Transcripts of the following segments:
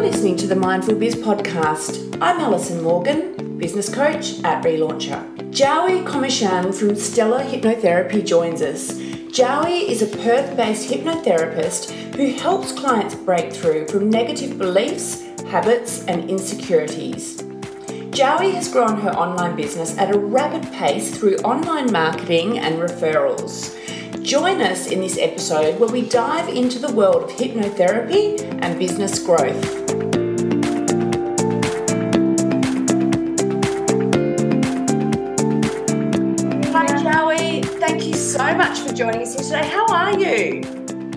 You're listening to the Mindful Biz podcast. I'm Alison Morgan, business coach at Relauncher. Jowie Komishan from Stellar Hypnotherapy joins us. Jowie is a Perth based hypnotherapist who helps clients break through from negative beliefs, habits, and insecurities. Jowie has grown her online business at a rapid pace through online marketing and referrals. Join us in this episode where we dive into the world of hypnotherapy and business growth. Joining us here today. How are you?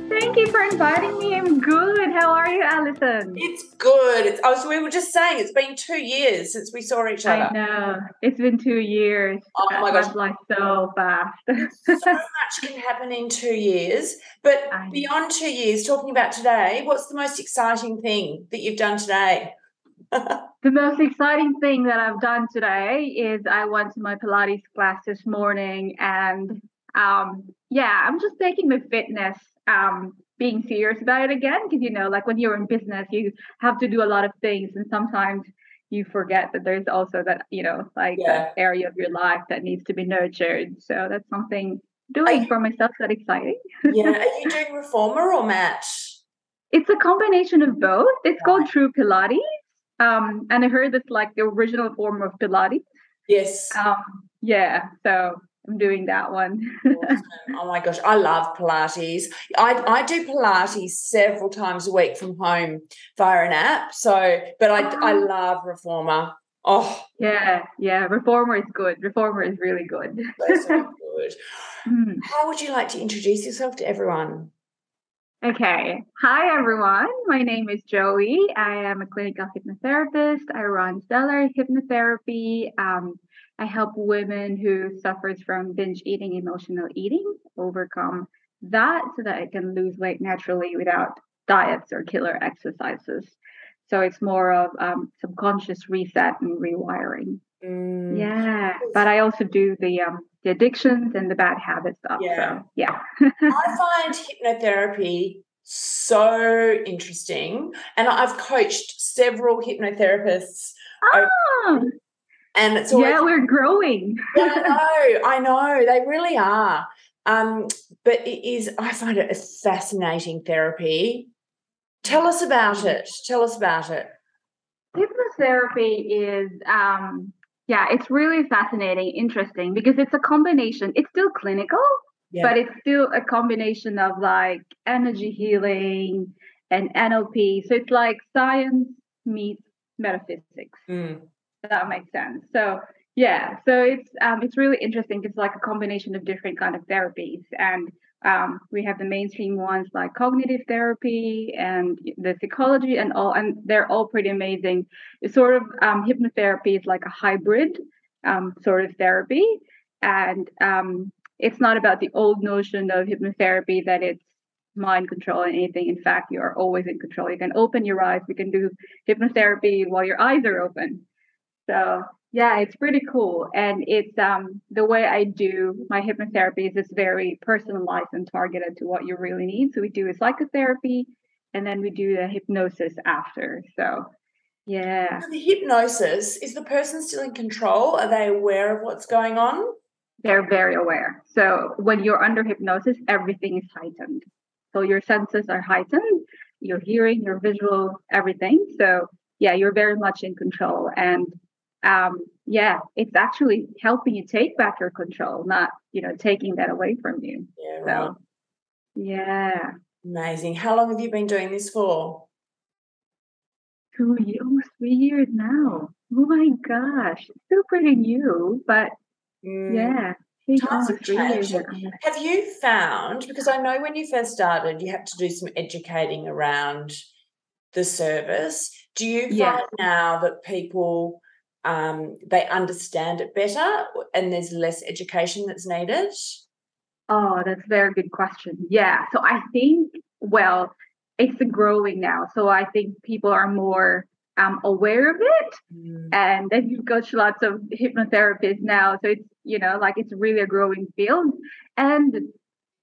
Thank you for inviting me. I'm good. How are you, Alison? It's good. It's, I was, we were just saying it's been two years since we saw each other. I know. It's been two years. Oh my gosh. Flies so fast. so much can happen in two years. But beyond two years, talking about today, what's the most exciting thing that you've done today? the most exciting thing that I've done today is I went to my Pilates class this morning and um yeah, I'm just taking my fitness um being serious about it again because you know like when you're in business you have to do a lot of things and sometimes you forget that there's also that you know like Yeah. that area of your life that needs to be nurtured so that's something doing you- for myself that exciting yeah. Are you doing reformer or mat? it's a combination of both it's called true pilates um and i heard it's like the original form of pilates Yes. um yeah so i'm doing that one Awesome. oh my gosh, I love Pilates. I, I do Pilates several times a week from home via an app. So, but I, I Oh. love Reformer. Oh, yeah yeah reformer is good reformer is really good so good. Hmm. How would you like to introduce yourself to everyone? Okay. Hi, everyone. My name is Joey. I am a clinical hypnotherapist. I run Stellar Hypnotherapy. Um, I help women who suffers from binge eating, emotional eating, overcome that so that I can lose weight naturally without diets or killer exercises. So it's more of um, subconscious reset and rewiring. Mm, Yeah, but I also do the um, the addictions and the bad habits stuff. Yeah. So yeah. I find hypnotherapy so interesting, and I've coached several hypnotherapists, Oh, and it's always yeah, we're growing. Yeah, I know, I know, they really are. Um, but it is, I find it a fascinating therapy. Tell us about it. Tell us about it. Hypnotherapy is, um, yeah, it's really fascinating, interesting because it's a combination. It's still clinical, Yeah. but it's still a combination of like energy healing and NLP. So it's like science meets metaphysics. Mm, that makes sense. So yeah, so it's um, it's really interesting. It's like a combination of different kind of therapies, and um, we have the mainstream ones like cognitive therapy and the psychology and all, and they're all pretty amazing. It's sort of um, hypnotherapy is like a hybrid um, sort of therapy, and um, it's not about the old notion of hypnotherapy that it's mind control and anything. In fact, you are always in control. You can open your eyes. We can do hypnotherapy while your eyes are open. So yeah, it's pretty cool. And it's um the way I do my hypnotherapy is it's very personalized and targeted to what you really need. So we do a psychotherapy and then we do the hypnosis after. So yeah. The hypnosis is the person still in control? Are they aware of what's going on? They're very aware. So when you're under hypnosis, everything is heightened. So your senses are heightened, your hearing, your visual, everything. So yeah, you're very much in control. And um, yeah, it's actually helping you take back your control, not you know taking that away from you. Yeah, right. So yeah, Amazing. How long have you been doing this for? two years, almost three years now. Oh my gosh, it's still pretty new, but Mm, yeah, Times have changed. Have you found, because I know when you first started, you had to do some educating around the service. Do you find Yeah. now that people um, they understand it better and there's less education that's needed? Oh, that's a very good question. Yeah. So I think, well, it's growing now. So I think people are more um, aware of it. Mm, And then you've got lots of hypnotherapists now. So it's, you know, like it's really a growing field. And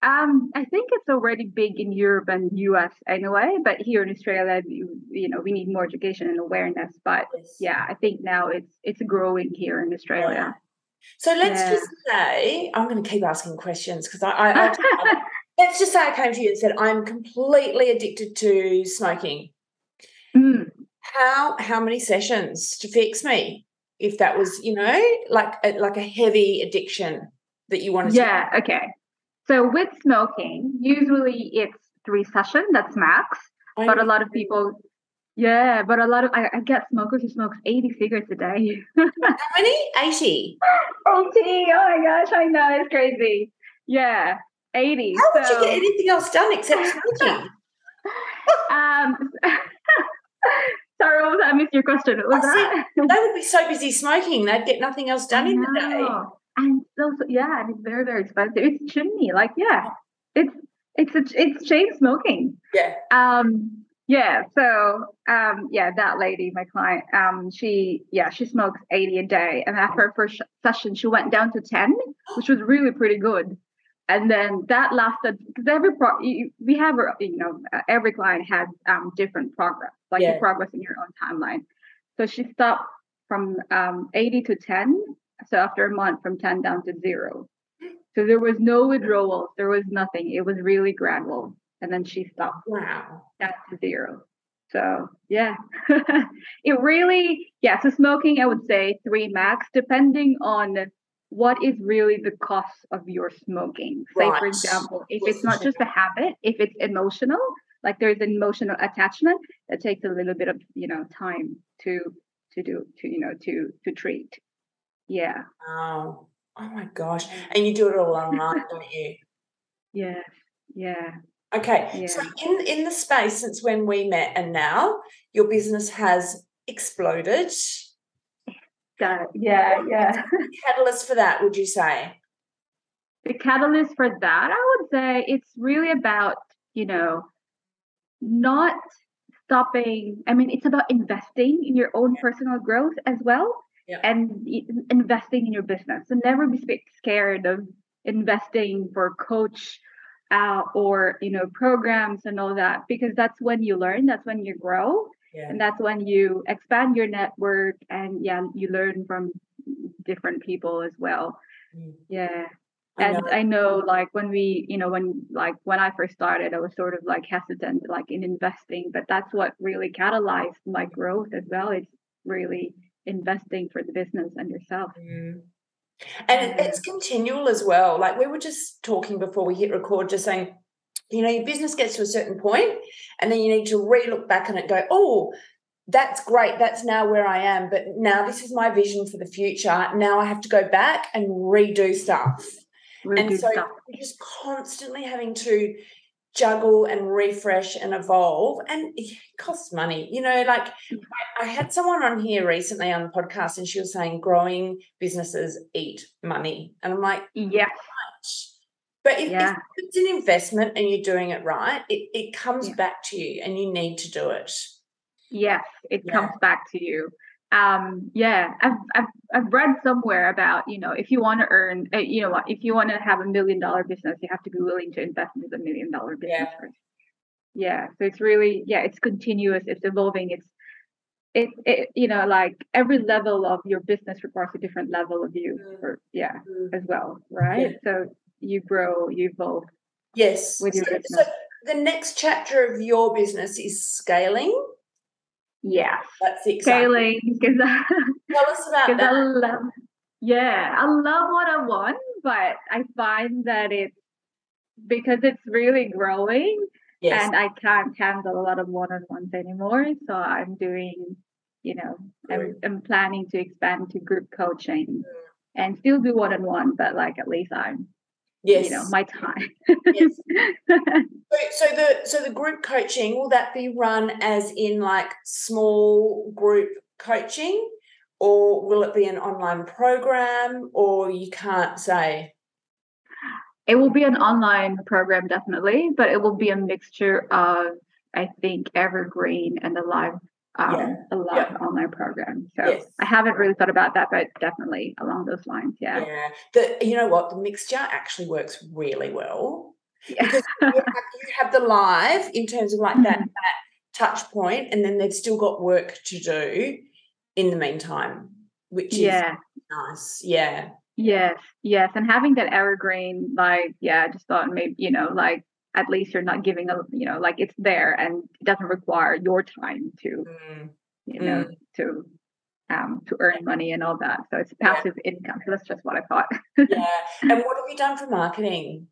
Um, I think it's already big in Europe and US anyway, but here in Australia, you, you know, we need more education and awareness. But yes. yeah, I think now it's it's growing here in Australia. Yeah. So let's yeah. just say I'm going to keep asking questions because I, I, I let's just say I came to you and said I'm completely addicted to smoking. Mm. How how many sessions to fix me? If that was you know like a, like a heavy addiction that you wanted. Yeah. To- okay. So with smoking, usually it's three sessions. That's max. I but a lot of people yeah, but a lot of I, I get smokers who smokes 80 cigarettes a day. How many? 80. 80. Oh my gosh, I know it's crazy. Yeah, 80. How so, would you get anything else done except smoking? um sorry, what was that? I missed your question. Was I that? Said, they would be so busy smoking, they'd get nothing else done in the day. And so, so yeah, and it's very, very expensive. It's chimney, like yeah. It's it's a, it's chain smoking. Yeah. Um yeah, so um, yeah, that lady, my client, um, she yeah, she smokes 80 a day, and after her first session, she went down to 10, which was really pretty good. And then that lasted because every pro we have you know every client has um, different progress, like yeah. you progress in your own timeline. So she stopped from um, 80 to 10. So after a month, from 10 down to zero. So there was no withdrawals, there was nothing. It was really gradual and then she stopped. Wow. Down to zero. So yeah, it really yeah. So smoking, I would say three max, depending on what is really the cost of your smoking. Say right. for example, if it's not just a habit, if it's emotional, like there's an emotional attachment, that takes a little bit of you know time to to do to you know to to treat. Yeah. Oh, oh my gosh! And you do it all online, don't you? Yes. Yeah. Okay. Yeah. So in in the space since when we met and now, your business has exploded. It. Yeah, yeah. catalyst for that, would you say? The catalyst for that, I would say it's really about, you know, not stopping. I mean, it's about investing in your own personal growth as well yeah. and investing in your business. So never be scared of investing for coach uh, or you know programs and all that because that's when you learn that's when you grow yeah. and that's when you expand your network and yeah you learn from different people as well mm. yeah and I know. I know like when we you know when like when I first started I was sort of like hesitant like in investing but that's what really catalyzed my growth as well it's really investing for the business and yourself mm. And it's continual as well. Like we were just talking before we hit record, just saying, you know, your business gets to a certain point and then you need to re look back on it go, oh, that's great. That's now where I am. But now this is my vision for the future. Now I have to go back and redo stuff. Redo and so stuff. you're just constantly having to juggle and refresh and evolve and it costs money you know like I, I, had someone on here recently on the podcast and she was saying growing businesses eat money and i'm like yeah but if, yeah. if, it's an investment and you're doing it right it, it comes yeah. back to you and you need to do it yes it yeah. comes back to you um yeah I've, I've i've read somewhere about you know if you want to earn uh, you know if you want to have a million dollar business you have to be willing to invest in the million dollar business yeah. first yeah so it's really yeah it's continuous it's evolving it's it, it you know like every level of your business requires a different level of you mm. or yeah mm. as well right yeah. so you grow you evolve yes with your so, business so the next chapter of your business is scaling yeah. That's exciting. Scaling because tell us about that. I love, yeah, I love what I want, but I find that it's because it's really growing yes. and I can't handle a lot of one-on-ones anymore. So I'm doing, you know, I'm, I'm planning to expand to group coaching mm. and still do one-on-one, but like at least I'm yes you know my time. Yes. so, so the so the group coaching will that be run as in like small group coaching? Or will it be an online program? Or you can't say? It will be an online program definitely but it will be a mixture of i think evergreen and the live um, yeah. a lot yeah. of online programs. So yes. I haven't really thought about that, but definitely along those lines. Yeah. Yeah. The you know what the mixture actually works really well. Yeah. Because you have, you have, the live in terms of like that, mm-hmm. that touch point, and then they've still got work to do in the meantime, which is yeah. nice. Yeah. Yes, yes. And having that evergreen, like, yeah, I just thought maybe, you know, like at least you're not giving a, you know, like it's there and it doesn't require your time to, mm. you know, mm. to um, to earn money and all that. So it's passive yeah. income. So that's just what I thought. yeah. And what have you done for marketing?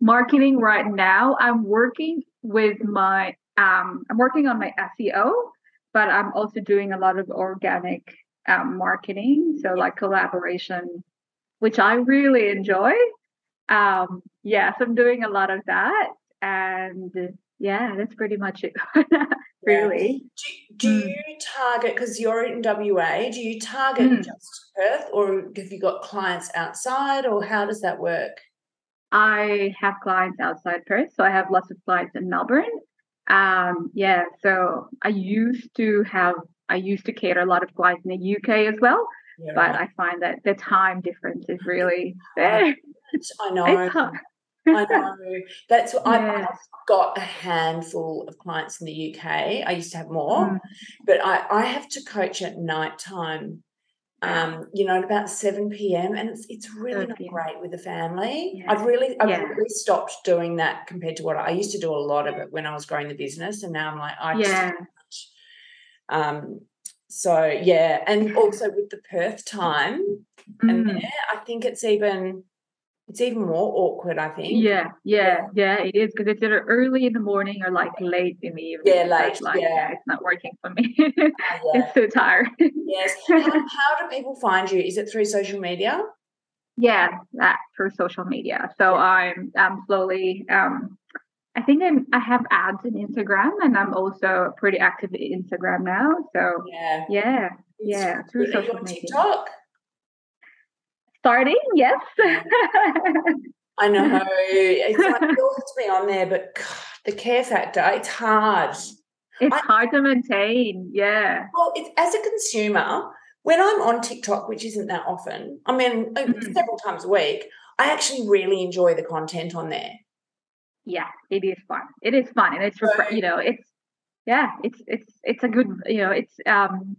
Marketing right now, I'm working with my um, I'm working on my SEO, but I'm also doing a lot of organic um, marketing. So like collaboration, which I really enjoy. Um, yeah, so I'm doing a lot of that. And yeah, that's pretty much it. really. Do, do mm. you target, because you're in WA, do you target mm. just Perth or have you got clients outside or how does that work? I have clients outside Perth. So I have lots of clients in Melbourne. Um, yeah, so I used to have, I used to cater a lot of clients in the UK as well. Yeah, but right. I find that the time difference is really there. I know. I know. That's what yeah. I've got a handful of clients in the UK. I used to have more, mm. but I, I have to coach at night time. Um, you know, at about 7 p.m. and it's it's really not great with the family. Yeah. I've really I've yeah. really stopped doing that compared to what I, I, used to do a lot of it when I was growing the business and now I'm like I yeah. um so yeah, and also with the Perth time mm. and there, I think it's even it's even more awkward, I think. Yeah, yeah, yeah, it is because it's either early in the morning or like late in the evening. Yeah, late. Like, yeah. yeah. it's not working for me. yeah. It's so tired. yes. How, how, do people find you? Is it through social media? Yeah, that through social media. So yeah. I'm I'm slowly um I think I'm I have ads in Instagram and I'm also pretty active in Instagram now. So yeah, yeah, it's yeah, through social media. TikTok starting, yes. I know. It's like to be on there, but God, the care factor, it's hard. It's I, hard to maintain. Yeah. Well, it's, as a consumer, when I'm on TikTok, which isn't that often, I mean, mm-hmm. several times a week, I actually really enjoy the content on there. Yeah, it is fun. It is fun, and it's so, you know, it's yeah, it's it's it's a good you know, it's um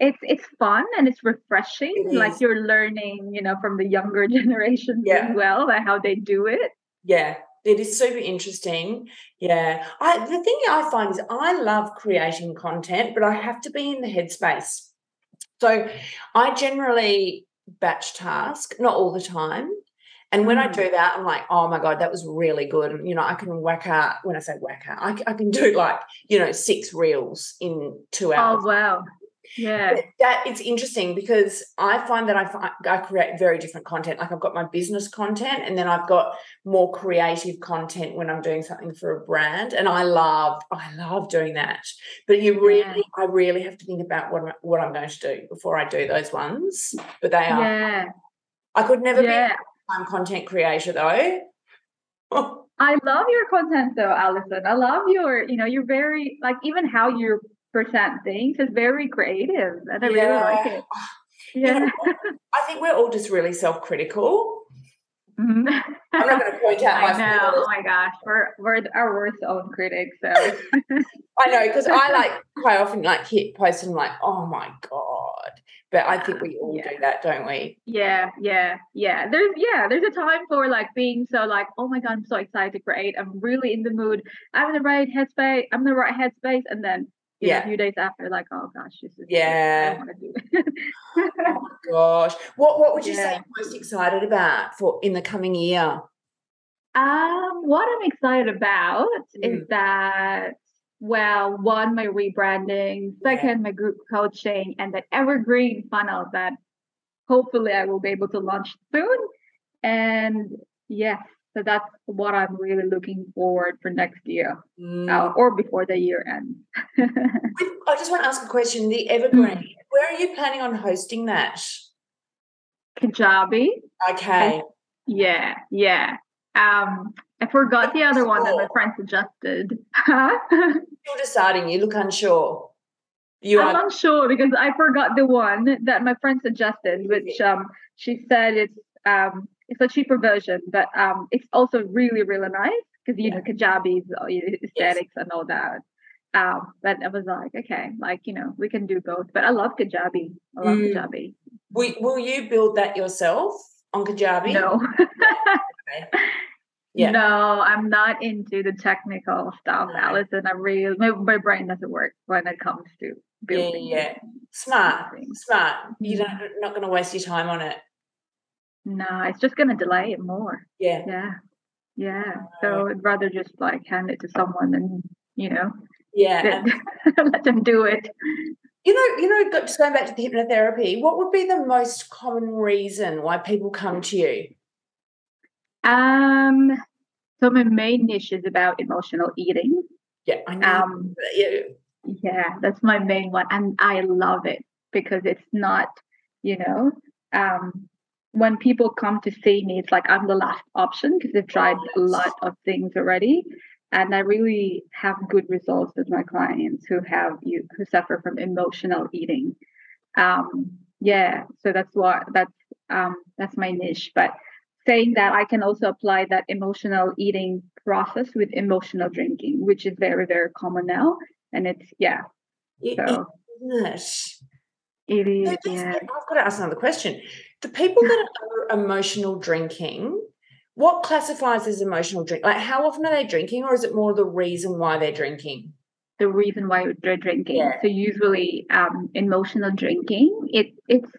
it's it's fun and it's refreshing. It like you're learning, you know, from the younger generations yeah. as well, about how they do it. Yeah, it is super interesting. Yeah. I the thing I find is I love creating content, but I have to be in the headspace. So I generally batch task, not all the time. And when mm. I do that, I'm like, oh my God, that was really good. And, you know, I can whack out, when I say whack out, I, I can do like, you know, six reels in two hours. Oh, wow yeah. That it's interesting because i find that I, find, I create very different content. Like i've got my business content and then i've got more creative content when i'm doing something for a brand. And i love i love doing that. But you really yeah. i really have to think about what, what i'm going to do before i do those ones. But they are. Yeah. I could never yeah. be content creator though. I love your content though, Alison. I love your, you know, you're very like even how you're present things is very creative and I yeah. really like it. Yeah. You know, I think we're all just really self critical. Mm-hmm. I'm not going to point out my. I know. Oh my gosh, we're we're our worst own critics. So I know because I like quite often like hit post and I'm like, oh my god. But I think we all yeah. do that, don't we? Yeah, yeah, yeah. There's yeah, there's a time for like being so like, oh my god, I'm so excited to create. I'm really in the mood. I'm in the right headspace. I'm in the right headspace, and then yeah. Know, a few days after, like, oh gosh, this is yeah. I want to do it. oh gosh, what what would you yeah. say you're most excited about for in the coming year? Um, what I'm excited about mm. is that well, one, my rebranding, second, yeah. my group coaching, and that evergreen funnel that hopefully I will be able to launch soon. And yes, so that's what I'm really looking forward for next year uh, mm. uh, or before the year ends. I just want to ask a question. The Evergreen, mm. where are you planning on hosting that? Kajabi. Okay. yeah, yeah. Um, I forgot the other one that my friend suggested. You're deciding. You look unsure. You I'm are... unsure because I forgot the one that my friend suggested, which um, she said it's um, it's a cheaper version, but um, it's also really really nice because you know Kajabi uh, aesthetics yes. and all that. Um, but I was like, okay, like you know, we can do both. But I love Kajabi. I love mm. Kajabi. Will, will you build that yourself on Kajabi? No. okay. Yeah. No, I'm not into the technical stuff, no. Alison. I really my, my brain doesn't work when it comes to building. Yeah, yeah. Smart, smart. You don't mm-hmm. not going to waste your time on it. No, it's just going to delay it more. Yeah, yeah, yeah. So I'd rather just like hand it to someone and you know, yeah, let them do it. You know, you know, just going back to the hypnotherapy, what would be the most common reason why people come to you? Um, so my main niche is about emotional eating. Yeah, I know. Um, yeah. yeah, that's my main one, and I love it because it's not, you know, um, when people come to see me, it's like I'm the last option because they've tried a lot of things already, and I really have good results with my clients who have you who suffer from emotional eating. Um, yeah, so that's what that's um, that's my niche, but saying that I can also apply that emotional eating process with emotional drinking, which is very, very common now. And it's, yeah. So, it is, yeah. I've got to ask another question. The people that are emotional drinking, what classifies as emotional drink? Like, how often are they drinking, or is it more the reason why they're drinking? The reason why they're drinking. Yeah. So usually, um, emotional drinking, it it's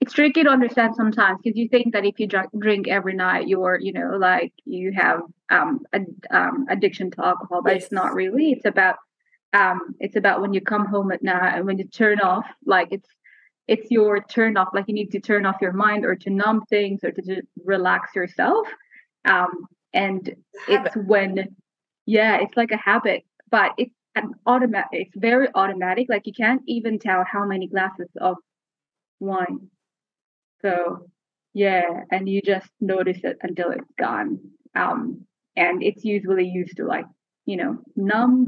it's tricky to understand sometimes because you think that if you drink, every night, you're, you know, like you have um, a, um, addiction to alcohol, but yes. it's not really. It's about um, it's about when you come home at night and when you turn off, like it's it's your turn off, like you need to turn off your mind or to numb things or to relax yourself. Um, and it's when, yeah, it's like a habit, but it's an automatic. It's very automatic. Like you can't even tell how many glasses of wine so yeah, and you just notice it until it's gone. Um, and it's usually used to like, you know, numb,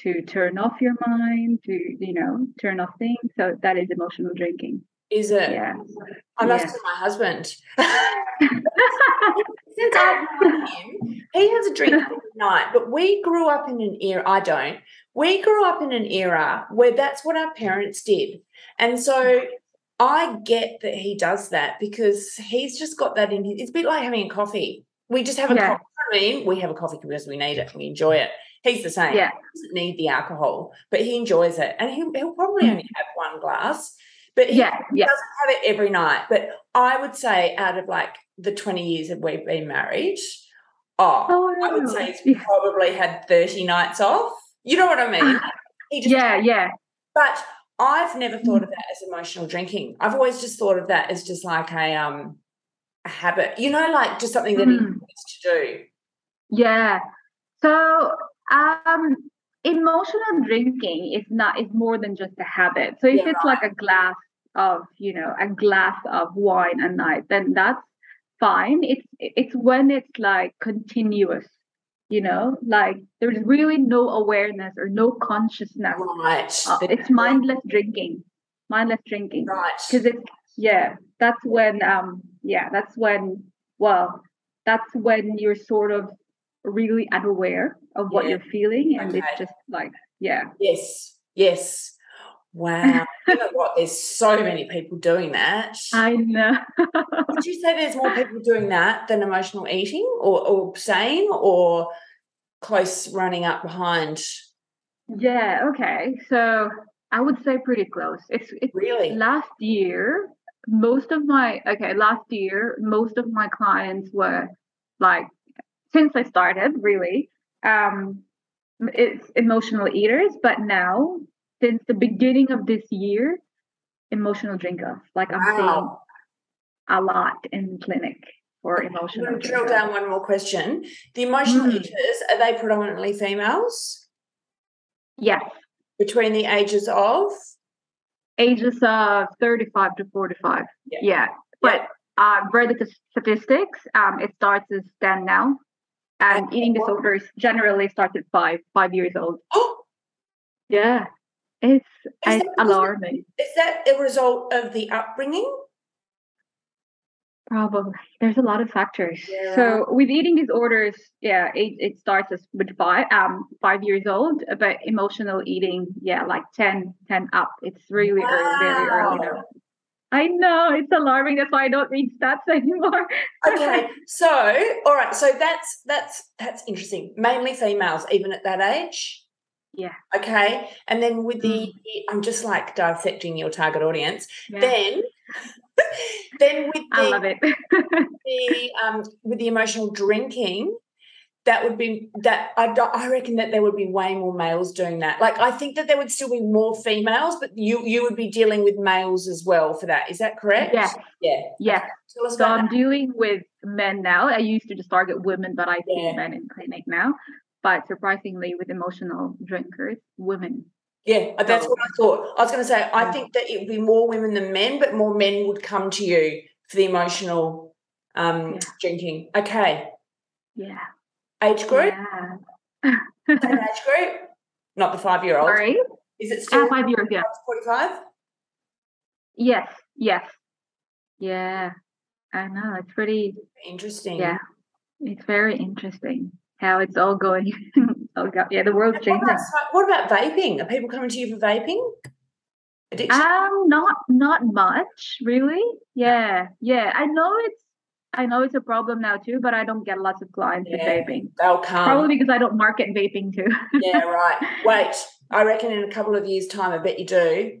to turn off your mind, to, you know, turn off things. So that is emotional drinking. Is it? Yeah. I must yeah. my husband. Since I've known him, he has a drink every night, but we grew up in an era, I don't. We grew up in an era where that's what our parents did. And so I get that he does that because he's just got that in his. It's a bit like having a coffee. We just have a yeah. coffee. I mean, we have a coffee because we need it. We enjoy it. He's the same. Yeah. He doesn't need the alcohol, but he enjoys it. And he'll, he'll probably mm. only have one glass, but he yeah, yeah. doesn't have it every night. But I would say out of like the 20 years that we've been married, oh, oh I would say he's probably had 30 nights off. You know what I mean? He just yeah, yeah. But I've never thought of that as emotional drinking. I've always just thought of that as just like a um a habit, you know, like just something that mm. he needs to do. Yeah. So um emotional drinking is not is more than just a habit. So if yeah, it's like a glass of, you know, a glass of wine a night, then that's fine. It's it's when it's like continuous you know like there's really no awareness or no consciousness. Right. Uh, it's mindless drinking mindless drinking. Right. Because it's yeah that's when um yeah that's when well that's when you're sort of really unaware of what yeah. you're feeling and okay. it's just like yeah yes yes Wow. you know what? There's so many people doing that. I know. Would you say there's more people doing that than emotional eating or, or same or close running up behind? Yeah, okay. So I would say pretty close. It's, it's really last year, most of my okay, last year, most of my clients were like since I started, really, um, it's emotional eaters, but now since the beginning of this year, emotional drinkers. Like I'm wow. seeing a lot in clinic for emotional. I'm drill down one more question. The emotional mm. eaters are they predominantly females? Yes. Between the ages of ages of 35 to 45. Yeah. yeah. But yeah. uh, read the statistics. Um, it starts as 10 now. And eating disorders generally start at five, five years old. Oh, yeah. It's, it's alarming. Is that a result of the upbringing? Probably. There's a lot of factors. Yeah. So with eating disorders, yeah, it, it starts as with five um five years old, but emotional eating, yeah, like 10, 10 up. It's really early, very early Wow. I know it's alarming. That's why I don't read stats anymore. okay so all right so that's that's that's interesting mainly females even at that age Yeah. okay and then with the i'm just like dissecting your target audience Yeah, then then with the, I love it. the um with the emotional drinking that would be that I, I reckon that there would be way more males doing that like i think that there would still be more females but you you would be dealing with males as well for that is that correct yeah yeah us So I'm that. dealing with men now. I used to just target women, but I see Yeah. men in clinic now. But surprisingly, with emotional drinkers, women. Yeah, uh, that's what I thought. I was going to say, I think that it would be more women than men, but more men would come to you for the emotional um, Yeah. drinking. Okay, Yeah. Age group, Yeah. age group, not the five year old. Sorry. Is it still five years. Yeah. forty five? Yes. Yes. Yeah. I know. It's pretty. Interesting. Yeah. It's very interesting how it's all going. oh god. Yeah. The world's What changing. about, what about vaping? Are people coming to you for vaping? Addiction. Um, not not much really. Yeah, yeah. I know it's I know it's a problem now too, but I don't get lots of clients with vaping. They'll come. Probably because I don't market vaping too. yeah, right. Wait, I reckon in a couple of years' time, I bet you do.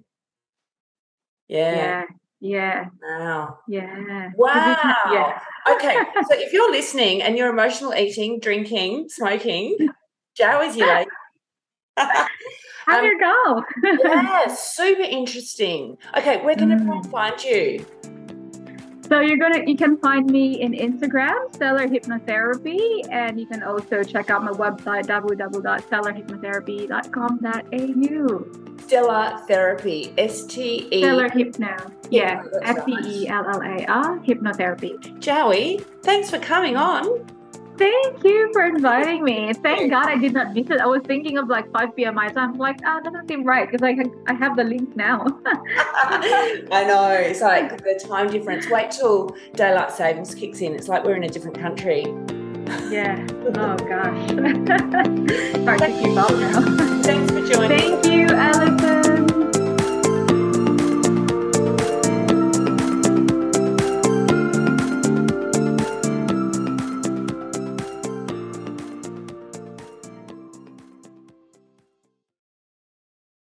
Yeah. yeah, yeah, Wow. yeah. Wow. yeah. okay, so if you're listening and you're emotional eating, drinking, smoking, Joe is your lady. Have Um, your go. yeah, super interesting. Okay, where can everyone Mm. find you? So you're gonna you can find me in Instagram, Stellar Hypnotherapy, and you can also check out my website www.stellarhypnotherapy.com.au. Stellar Therapy, S T E. Stellar Hypno. Yeah, S T E L L A R Hypnotherapy. Joey, thanks for coming on. Thank you for inviting me. Thank God I did not miss it. I was thinking of like 5 p.m. my time. I'm like, ah, that doesn't seem right because I, I have the link now. I know. It's like the time difference. Wait till daylight savings kicks in. It's like we're in a different country. yeah. Oh, gosh. Hard to keep up now. Thanks for joining. Thank you, Alison.